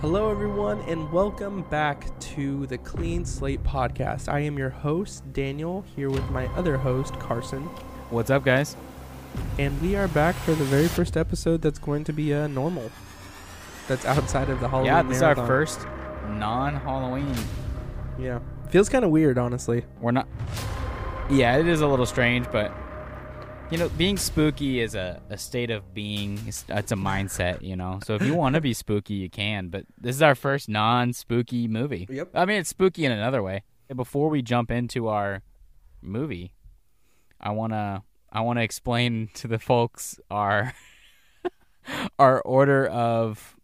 Hello, everyone, and welcome back to the Clean Slate Podcast. I am your host, Daniel, here with my other host, Karson, What's up, guys? and we are back for the very first episode that's going to be uh, normal. That's outside of the Halloween yeah, this is our first non-Halloween. Yeah, feels kind of weird, honestly. We're not. Yeah, it is a little strange, but you know, being spooky is a, a state of being. It's, it's a mindset, you know. So if you want to be spooky, you can. But this is our first non-spooky movie. Yep. I mean, it's spooky in another way. Before we jump into our movie, I wanna I wanna explain to the folks our our order of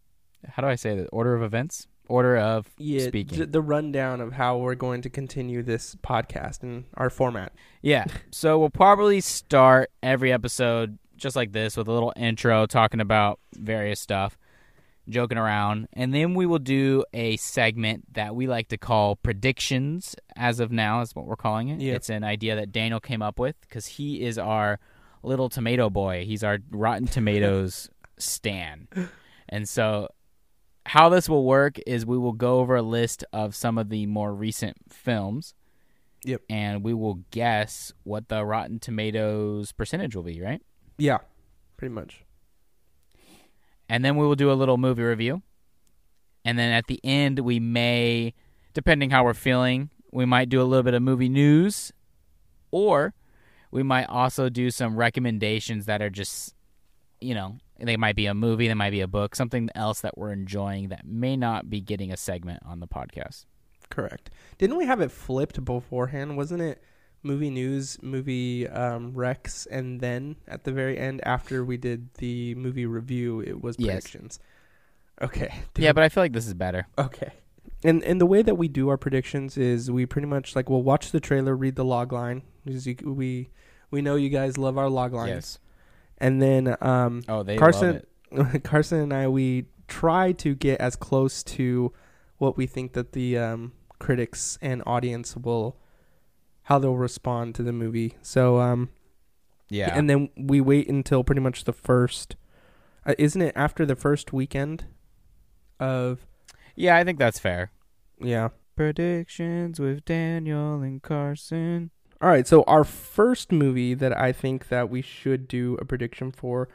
how do I say that? Order of events. Order of Yeah, speaking. the rundown of how we're going to continue this podcast and our format. Yeah. So we'll probably start every episode just like this with a little intro talking about various stuff, joking around, and then we will do a segment that we like to call predictions as of now is what we're calling it. Yep. It's an idea that Daniel came up with cuz he is our little tomato boy. He's our Rotten Tomatoes stan. And so how this will work is we will go over a list of some of the more recent films Yep. and we will guess what the Rotten Tomatoes percentage will be, right? Yeah, pretty much. And then we will do a little movie review. And then at the end, we may, depending how we're feeling, we might do a little bit of movie news, or we might also do some recommendations that are just, you know, they might be a movie, they might be a book, something else that we're enjoying that may not be getting a segment on the podcast. Correct. Didn't we have it flipped beforehand? Wasn't it movie news, movie um, Rex, and then at the very end, after we did the movie review, it was Yes. predictions. Okay. Yeah, but I feel like this is better. Okay. And and the way that we do our predictions is we pretty much like we'll watch the trailer, read the log line because you, we we know you guys love our log lines, Yes. And then um, Oh, they Karson- love it. Karson and I we try to get as close to what we think that the um, critics and audience will how they'll respond to the movie. So um Yeah. and then we wait until pretty much the first uh, isn't it after the first weekend of yeah, I think that's fair. yeah. Predictions with Daniel and Karson. All right, so our first movie that I think that we should do a prediction for.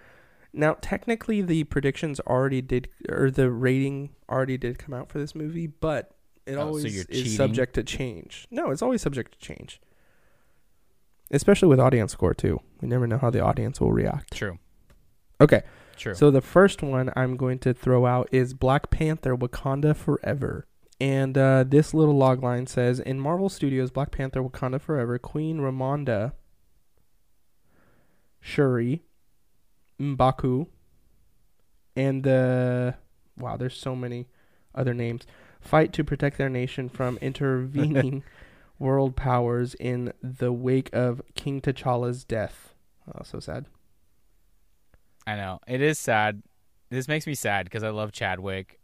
Now, technically, the predictions already did, or the rating already did come out for this movie, but it Oh, always you're is cheating? subject to change. No, it's always subject to change, especially with audience score too. We never know how the audience will react. True. Okay, True. so the first one I'm going to throw out is Black Panther: Wakanda Forever. And uh, this little log line says In Marvel Studios' Black Panther Wakanda Forever, Queen Ramonda, Shuri, Mbaku, and the. Wow, there's so many other names. Fight to protect their nation from intervening world powers in the wake of King T'Challa's death. Oh, so sad. I know. It is sad. This makes me sad because I love Chadwick.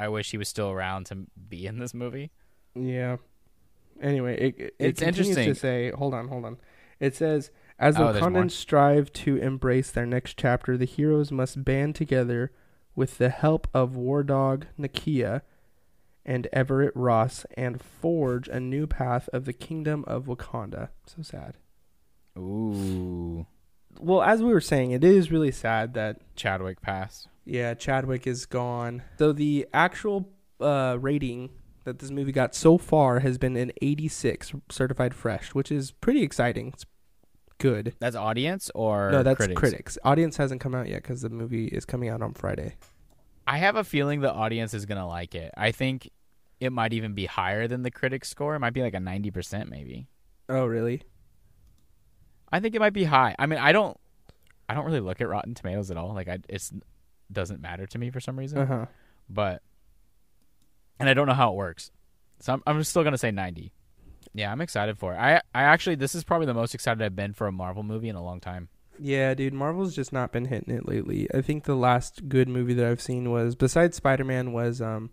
I wish he was still around to be in this movie. Yeah. Anyway, it, it It's interesting. to say, hold on, hold on. It says, as oh, the Oh. Wakandans strive to embrace their next chapter, the heroes must band together with the help of War Dog Nakia and Everett Ross and forge a new path of the kingdom of Wakanda. So sad. Ooh. Well, as we were saying, it is really sad that Chadwick passed. Yeah, Chadwick is gone. So the actual uh, rating that this movie got so far has been an 86 certified fresh, which is pretty exciting. It's good. That's audience or no, that's critics? critics. Audience hasn't come out yet because the movie is coming out on Friday. I have a feeling the audience is gonna like it. I think it might even be higher than the critics score. It might be like a ninety percent, maybe. Oh, really? I think it might be high. I mean, I don't, I don't really look at Rotten Tomatoes at all. Like, I it's doesn't matter to me for some reason. Uh huh. But, and I don't know how it works, so I'm I'm still gonna say ninety. Yeah, I'm excited for it. I I actually this is probably the most excited I've been for a Marvel movie in a long time. Yeah, dude, Marvel's just not been hitting it lately. I think the last good movie that I've seen was besides Spider-Man was um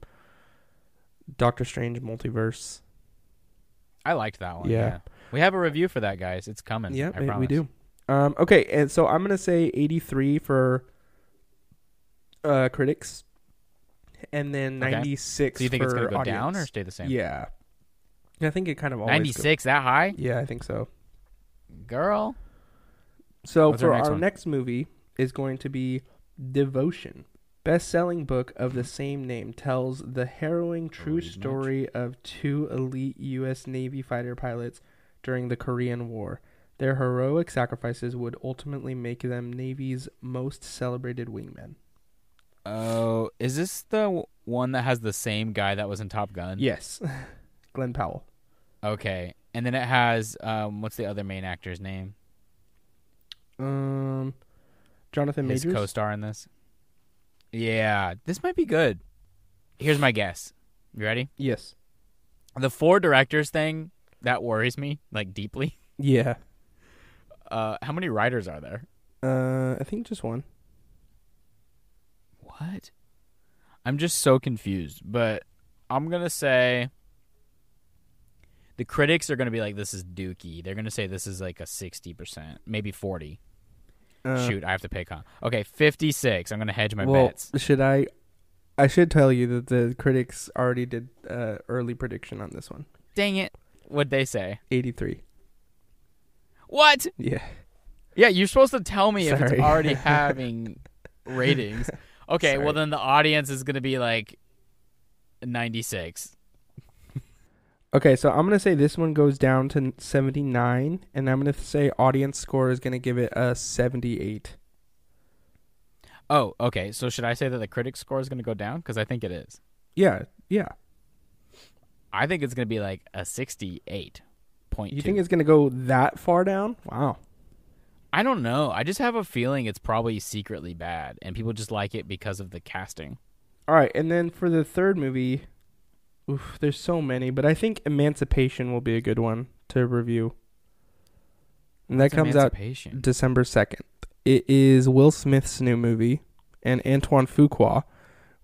Doctor Strange Multiverse. I liked that one. Yeah. Yeah. We have a review for that, guys. It's coming. Yeah, we do. Um, okay, and so I'm gonna say 83 for uh, critics, and then Okay. 96 So you think for it's gonna go audience. down or stay the same? Yeah. I think it kind of always Ninety goes- six that high, Yeah, I think so. girl. So What's for our next our one? next movie is going to be Devotion. Best-selling book of the same name tells the harrowing true story of two elite U.S. Navy fighter pilots during the Korean War. Their heroic sacrifices would ultimately make them Navy's most celebrated wingmen. Oh, is this the one that has the same guy that was in Top Gun? Yes, Glen Powell. Okay, and then it has um, what's the other main actor's name? Um, Jonathan His co-star in this. Yeah, this might be good. Here's my guess. You ready? yes. The four directors thing that worries me like deeply. Yeah. Uh, how many writers are there? Uh, I think just one. What? I'm just so confused, but I'm gonna say the critics are gonna be like, "This is dookie." They're gonna say this is like a sixty percent, maybe forty. Uh, Shoot, I have to pick con. Okay, fifty-six. I'm gonna hedge my well, bets. should I? I should tell you that the critics already did uh, early prediction on this one. Dang it! What'd they say? Eighty-three. What? Yeah. Yeah, you're supposed to tell me if it's already having ratings. Okay, well then the audience is gonna be like ninety-six. Okay, so I'm gonna say this one goes down to 79, and I'm gonna say audience score is gonna give it a 78. Oh, okay. So should I say that the critic score is gonna go down? Because I think it is. Yeah, yeah. I think it's gonna be like a sixty-eight point. You think it's gonna go that far down? Wow. I don't know. I just have a feeling it's probably secretly bad, and people just like it because of the casting. All right, and then for the third movie, oof, there's so many, but I think Emancipation will be a good one to review. And that comes out December 2nd. It is Will Smith's new movie and Antoine Fuqua,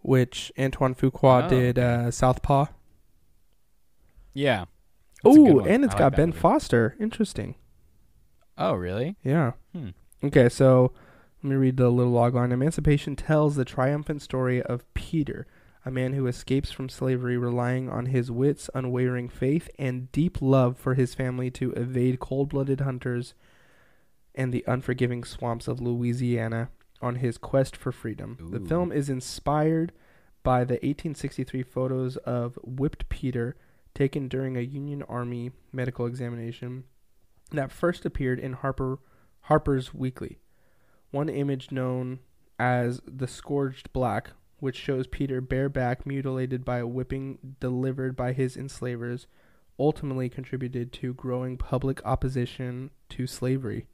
which Antoine Fuqua Oh, did uh, Southpaw. Yeah. That's a good Oh, and it's I got that Ben movie. Foster. Interesting. Oh, really? Yeah. Hmm. Okay, so let me read the little log line. Emancipation tells the triumphant story of Peter, a man who escapes from slavery, relying on his wits, unwavering faith, and deep love for his family to evade cold blooded hunters and the unforgiving swamps of Louisiana on his quest for freedom. The film is inspired by the 1863 photos of whipped Peter taken during a Union Army medical examination that first appeared in Harper Harper's Weekly. One image known as the Scourged Back, which shows Peter bareback mutilated by a whipping delivered by his enslavers, ultimately contributed to growing public opposition to slavery.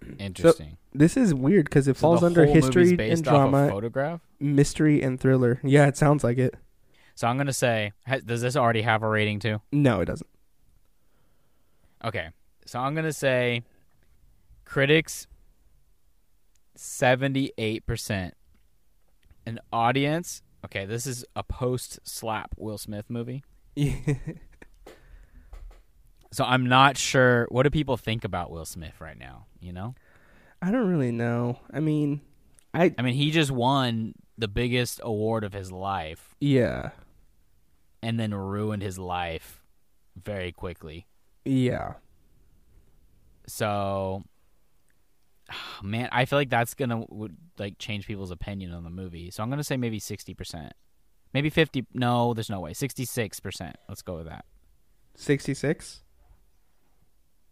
Interesting. This is weird because it So falls under history based and off a drama, photograph. mystery and thriller. Yeah, it sounds like it. So I'm gonna say, ha- does this already have a rating too? No, it doesn't. Okay. So I'm gonna say, critics, seventy-eight percent, an audience. Okay, this is a post-slap Will Smith movie. So I'm not sure. What do people think about Will Smith right now? You know, I don't really know. I mean, I I mean, he just won the biggest award of his life, yeah, and then ruined his life very quickly. Yeah. So, man, I feel like that's gonna would like change people's opinion on the movie. So I'm gonna say maybe sixty percent, maybe fifty. No, there's no way. Sixty-six percent. Let's go with that. Sixty six.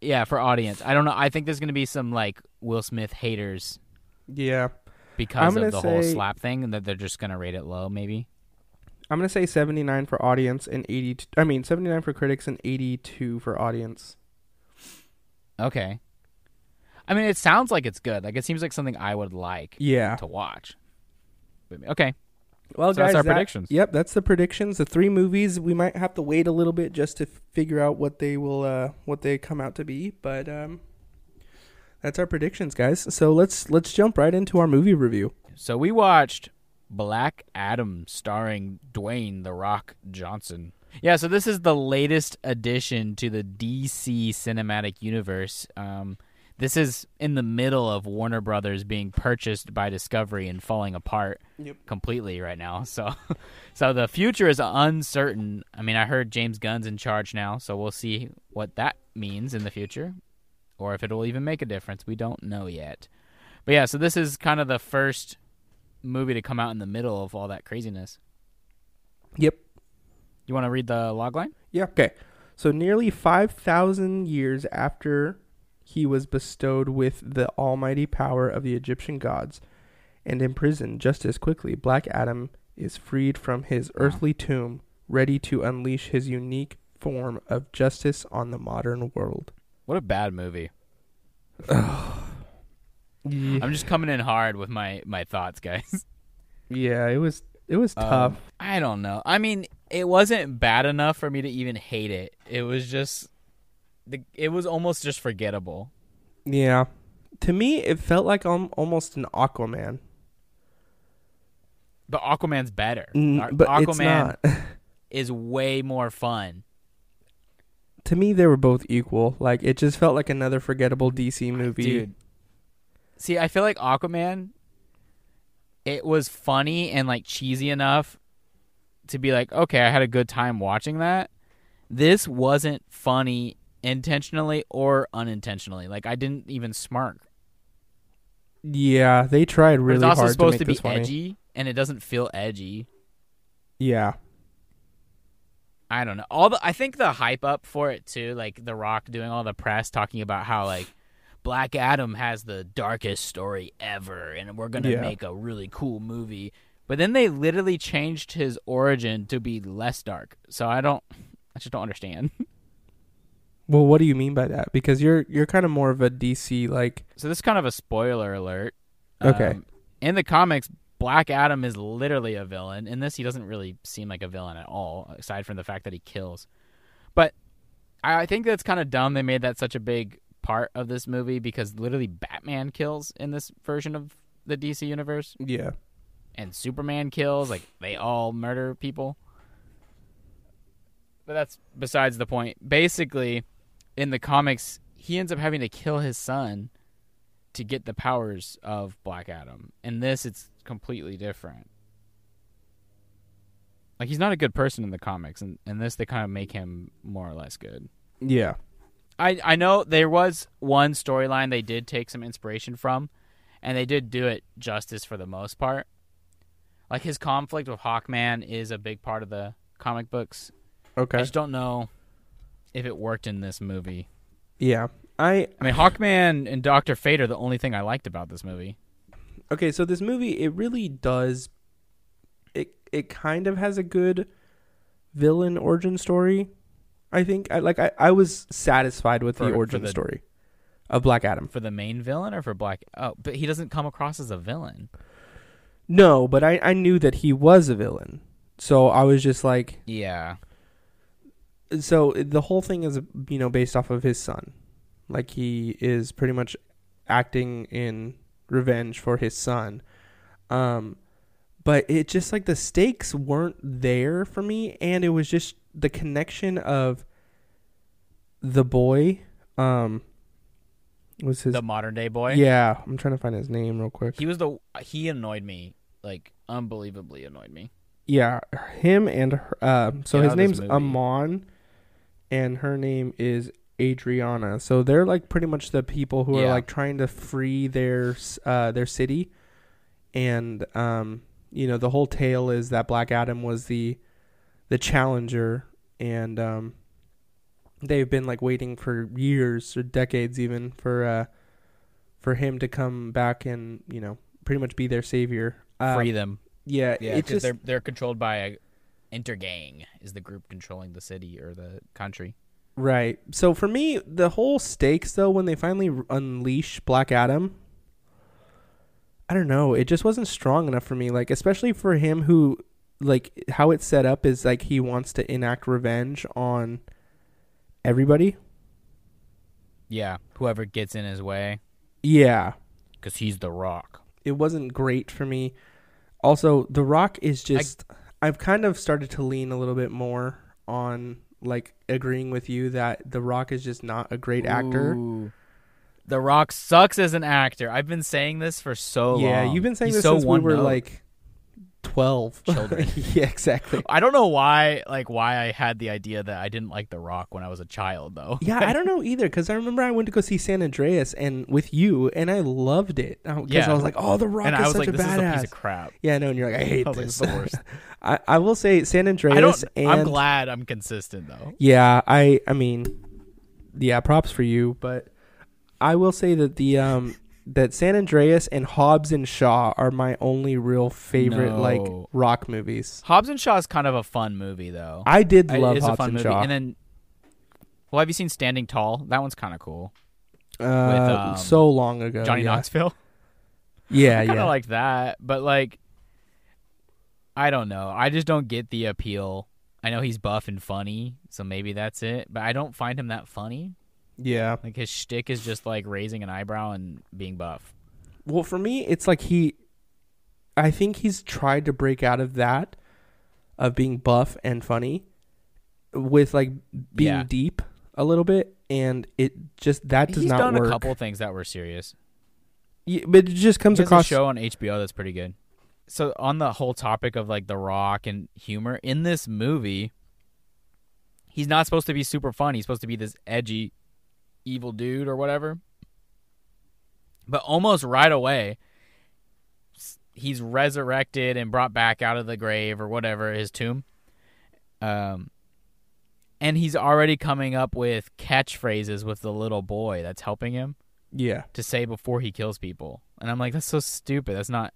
Yeah, for audience. I don't know. I think there's gonna be some like Will Smith haters Yeah, because of the whole slap thing, and that they're just gonna rate it low. Maybe. I'm gonna say seventy nine for audience and eighty. I mean, seventy nine for critics and eighty two for audience. Okay. I mean, it sounds like it's good. Like it seems like something I would like Yeah. to watch. Okay. Well, So that's our that- predictions. Yep, that's the predictions. The three movies. We might have to wait a little bit just to figure out what they will, uh, what they come out to be. But um, that's our predictions, guys. So let's let's jump right into our movie review. So we watched Black Adam starring Dwayne the Rock Johnson. Yeah, so this is the latest addition to the DC cinematic universe. Um, this is in the middle of Warner Brothers being purchased by Discovery and falling apart Yep. completely right now. So, so the future is uncertain. I mean, I heard James Gunn's in charge now, so we'll see what that means in the future, or if it'll even make a difference. We don't know yet. But yeah, so this is kind of the first movie to come out in the middle of all that craziness. Yep. You want to read the logline? Yeah. Okay. So nearly 5,000 years after he was bestowed with the almighty power of the Egyptian gods and imprisoned just as quickly, Black Adam is freed from his Wow. earthly tomb, ready to unleash his unique form of justice on the modern world. What a bad movie. Yeah, I'm just coming in hard with my my thoughts, guys. yeah it was it was Um, tough. I don't know. I mean, it wasn't bad enough for me to even hate it. It was just the it was almost just forgettable. yeah. To me, it felt like um, almost an Aquaman. But Aquaman's better. Mm, but Aquaman is way more fun. to me, they were both equal. Like it just felt like another forgettable DC movie. Dude. See, I feel like Aquaman it was funny and like cheesy enough to be like, okay, I had a good time watching that. This wasn't funny intentionally or unintentionally. Like I didn't even smirk. Yeah, they tried really hard. it's also hard supposed to to, be funny. edgy, and it doesn't feel edgy. Yeah, I don't know. All the I think the hype up for it too, like The Rock doing all the press talking about how like Black Adam has the darkest story ever, and we're gonna Yeah. make a really cool movie. But then they literally changed his origin to be less dark. So I don't, I just don't understand. Well, what do you mean by that? Because you're you're kind of more of a DC like. So this is kind of a spoiler alert. Okay. Um, in the comics, Black Adam is literally a villain. In this, he doesn't really seem like a villain at all, aside from the fact that he kills. But I, I think that's kind of dumb. They made that such a big part of this movie because literally Batman kills in this version of the DC universe, Yeah. and Superman kills. Like they all murder people. But that's besides the point. Basically, in the comics, he ends up having to kill his son to get the powers of Black Adam. In this, it's completely different. Like he's not a good person in the comics, and in this, they kind of make him more or less good. Yeah. I I know there was one storyline they did take some inspiration from, and they did do it justice for the most part. Like his conflict with Hawkman is a big part of the comic books. Okay, I just don't know if it worked in this movie. Yeah. I I mean, Hawkman and Doctor Fate are the only thing I liked about this movie. okay. So this movie, it really does. It it kind of has a good villain origin story. I think. I like. I, I was satisfied with For- the origin the- story of Black Adam. For the main villain or for Black? Oh, but he doesn't come across as a villain. No, but I I knew that he was a villain. So I was just like, Yeah. so the whole thing is you know based off of his son like he is pretty much acting in revenge for his son um but it just like the stakes weren't there for me and it was just the connection of the boy um was his The modern day boy. yeah i'm trying to find his name real quick He was the he annoyed me like unbelievably annoyed me. Yeah, him and her, uh, so his out of this name's. Amon, and her name is Adriana. So they're like pretty much the people who are like trying to free their uh, their city, and um, you know the whole tale is that Black Adam was the the challenger, and um, they've been like waiting for years or decades even for uh for him to come back and you know pretty much be their savior. Um, Free them. Yeah, Yeah, because just they're they're controlled by a intergang is the group controlling the city or the country. Right. So for me, the whole stakes though, when they finally unleash Black Adam, I don't know. It just wasn't strong enough for me. Like especially for him, who like how it's set up is like he wants to enact revenge on everybody. Yeah, whoever gets in his way, Yeah, because he's the Rock. it wasn't great for me. Also, The Rock is just. I've kind of started to lean a little bit more on like agreeing with you that The Rock is just not a great actor. The Rock sucks as an actor. I've been saying this for so yeah, long. Yeah, you've been saying He's this so since we were note. like twelve Children. yeah, exactly. I don't know why, like, why I had the idea that I didn't like The Rock when I was a child, though. Yeah, I don't know either because I remember I went to go see San Andreas and with you, and I loved it oh, because Yeah. I was like, "Oh, The Rock and is I was such like, a this is a badass." piece of crap. yeah, no, and you're like, "I hate I like, this." it's the worst. I, I will say San Andreas. I don't. and I'm glad I'm consistent though. Yeah, I I mean, yeah, props for you, but I will say that the um that San Andreas and Hobbs and Shaw are my only real favorite like rock movies. Hobbs and Shaw is kind of a fun movie though. I did It love is Hobbs a fun and movie. Shaw. And then, well, have you seen Standing Tall? That one's kind of cool. uh, um, so long ago. Johnny yeah. Knoxville. Yeah, I kind of yeah. like that, but like, I don't know. I just don't get the appeal. I know he's buff and funny, so maybe that's it. But I don't find him that funny. Yeah. Like his shtick is just like raising an eyebrow and being buff. Well, for me, it's like he. I think he's tried to break out of that, of being buff and funny, with like being Yeah. deep a little bit, and it just that does he's not done work. a couple things that were serious. Yeah, but it just comes across. a show on HBO that's pretty good. So on the whole topic of like The Rock and humor in this movie, he's not supposed to be super fun. He's supposed to be this edgy, evil dude or whatever. But almost right away, he's resurrected and brought back out of the grave or whatever his tomb. Um, and he's already coming up with catchphrases with the little boy that's helping him Yeah, to say before he kills people. And I'm like, that's so stupid. That's not.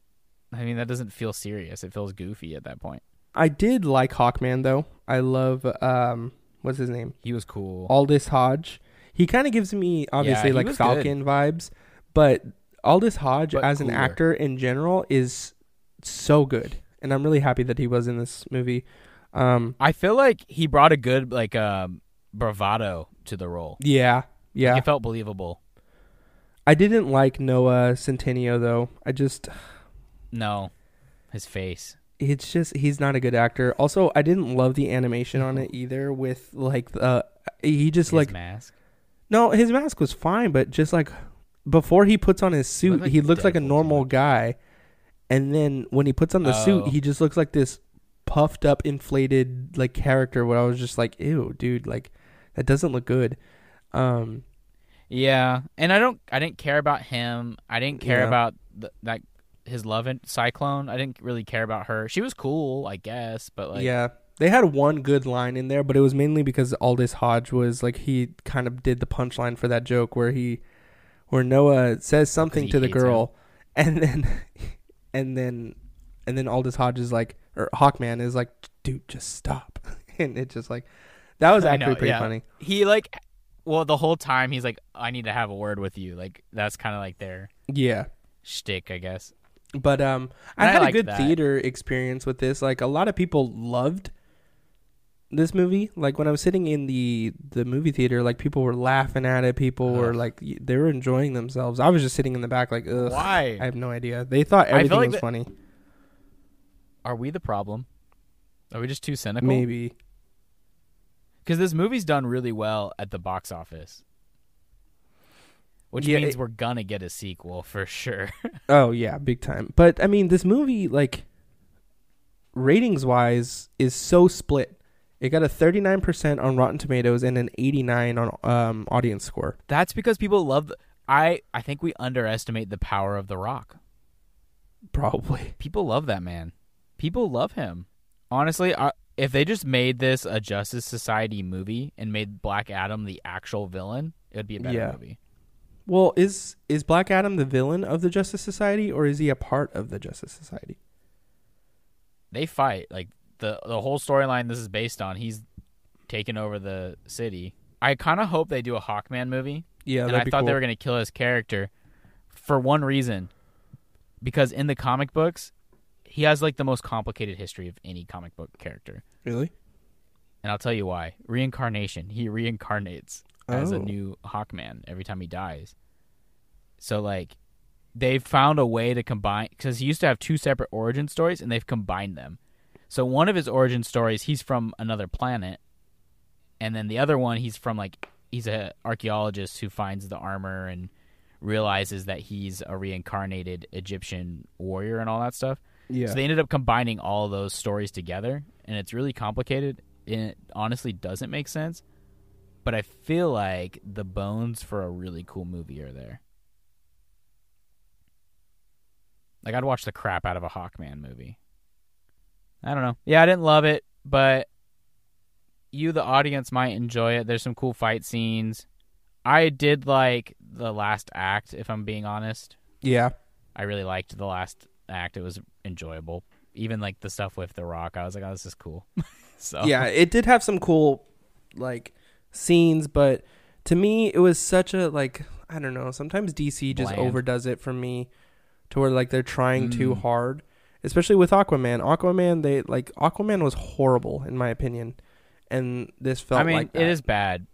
I mean, that doesn't feel serious. It feels goofy at that point. I did like Hawkman though. I love um, what's his name, He was cool. Aldis Hodge. He kind of gives me obviously he like was Falcon vibes, but Aldis Hodge But as an cooler. actor in general is so good, and I'm really happy that he was in this movie. Um, I feel like he brought a good like um, bravado to the role. yeah, yeah. It felt believable. I didn't like Noah Centineo though. I just No, his face. it's just he's not a good actor. Also, I didn't love the animation on it either. With like the he just his like mask. No, his mask was fine, but just like before he puts on his suit, looked like he looks like a Deadpool to normal me. guy, and then when he puts on the suit, Oh. he just looks like this puffed up, inflated like character. Where I was just like, ew, dude, like that doesn't look good. Um, Yeah, and I don't. I didn't care about him. I didn't care Yeah. about th- that his love and Cyclone. I didn't really care about her. She was cool, I guess, but like yeah, they had one good line in there, but it was mainly because Aldis Hodge was like he kind of did the punchline for that joke where he, where Noah says something to the girl, and then, and then, and then Aldis Hodge is like, or Hawkman is like, dude, just stop, and it just like, that was actually know, pretty yeah. funny. he like well the whole time he's like i need to have a word with you like that's kind of like their Yeah. shtick i guess But um, I And I had a good that. theater experience with this. Like a lot of people loved this movie. Like when I was sitting in the the movie theater, like people were laughing at it. People were Ugh. like they were enjoying themselves. I was just sitting in the back, like, ugh. why I have no idea. They thought feel everything like was that- funny. are we the problem are we just too cynical Maybe. because this movie's done really well at the box office which Yeah, means it- we're gonna get a sequel for sure Oh yeah, big time. But I mean, this movie, like, ratings wise, is so split. It got a thirty nine percent on Rotten Tomatoes and an eighty nine on um audience score. that's because people love the, i i think we underestimate the power of the rock Probably. people love that man people love him honestly I, if they just made this a justice society movie and made black adam the actual villain it would be a better Yeah. movie Well, is is Black Adam the villain of the Justice Society, or is he a part of the Justice Society? they fight like the the whole storyline this is based on he's taken over the city. I kind of hope they do a hawkman movie. Yeah, and i thought cool. they were going to kill his character for one reason. Because in the comic books he has like the most complicated history of any comic book character. Really. and i'll tell you why. Reincarnation. He reincarnates as a Oh. new hawkman every time he dies. So like they've found a way to combine because he used to have two separate origin stories and they've combined them so one of his origin stories he's from another planet and then the other one he's from like he's a archaeologist who finds the armor and realizes that he's a reincarnated Egyptian warrior and all that stuff. Yeah. So they ended up combining all those stories together, and it's really complicated. And it honestly doesn't make sense. But I feel like the bones for a really cool movie are there. Like I'd watch the crap out of a Hawkman movie. I don't know. Yeah, I didn't love it, but you, the audience, might enjoy it. There's some cool fight scenes. I did like the last act, if I'm being honest. yeah. I really liked the last act. It was enjoyable. Even like the stuff with The Rock, I was like, oh, this is cool. so Yeah, it did have some cool like scenes, but to me it was such a like I don't know, sometimes DC just Bland. overdoes it for me to where like they're trying too Mm. hard. Especially with Aquaman. Aquaman they like Aquaman was horrible in my opinion. And this felt I mean, like it is bad,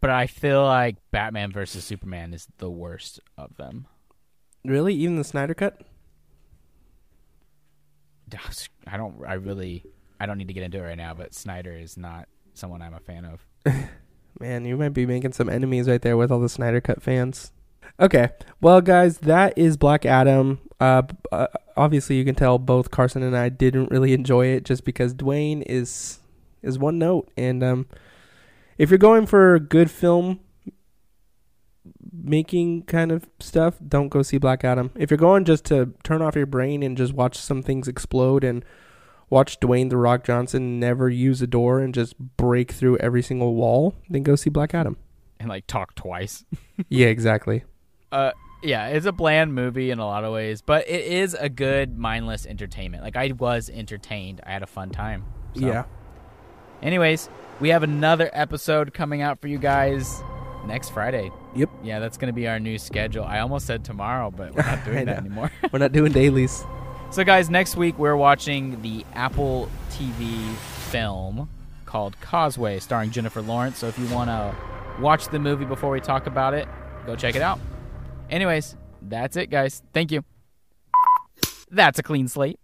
but I feel like Batman versus Superman is the worst of them. Really? Even the Snyder cut? I don't. I really. I don't need to get into it right now, but Snyder is not someone I'm a fan of. Man, you might be making some enemies right there with all the Snyder Cut fans. Okay, well, guys, that is Black Adam. Uh, uh, obviously, you can tell both Karson and I didn't really enjoy it just because Dwayne is is one note, and um, if you're going for good film making kind of stuff, don't go see Black Adam. If you're going just to turn off your brain and just watch some things explode and watch Dwayne the Rock Johnson never use a door and just break through every single wall, then go see Black Adam. And like talk twice. yeah, exactly. Uh, yeah, it's a bland movie in a lot of ways, but it is a good mindless entertainment. Like I was entertained. I had a fun time. So. Yeah. Anyways, we have another episode coming out for you guys next Friday. Yep. Yeah, that's going to be our new schedule. I almost said tomorrow, but we're not doing that anymore. We're not doing dailies. so, guys, next week we're watching the Apple TV film called Causeway, starring Jennifer Lawrence. So, if you want to watch the movie before we talk about it, go check it out. Anyways, that's it, guys. Thank you. That's a clean slate.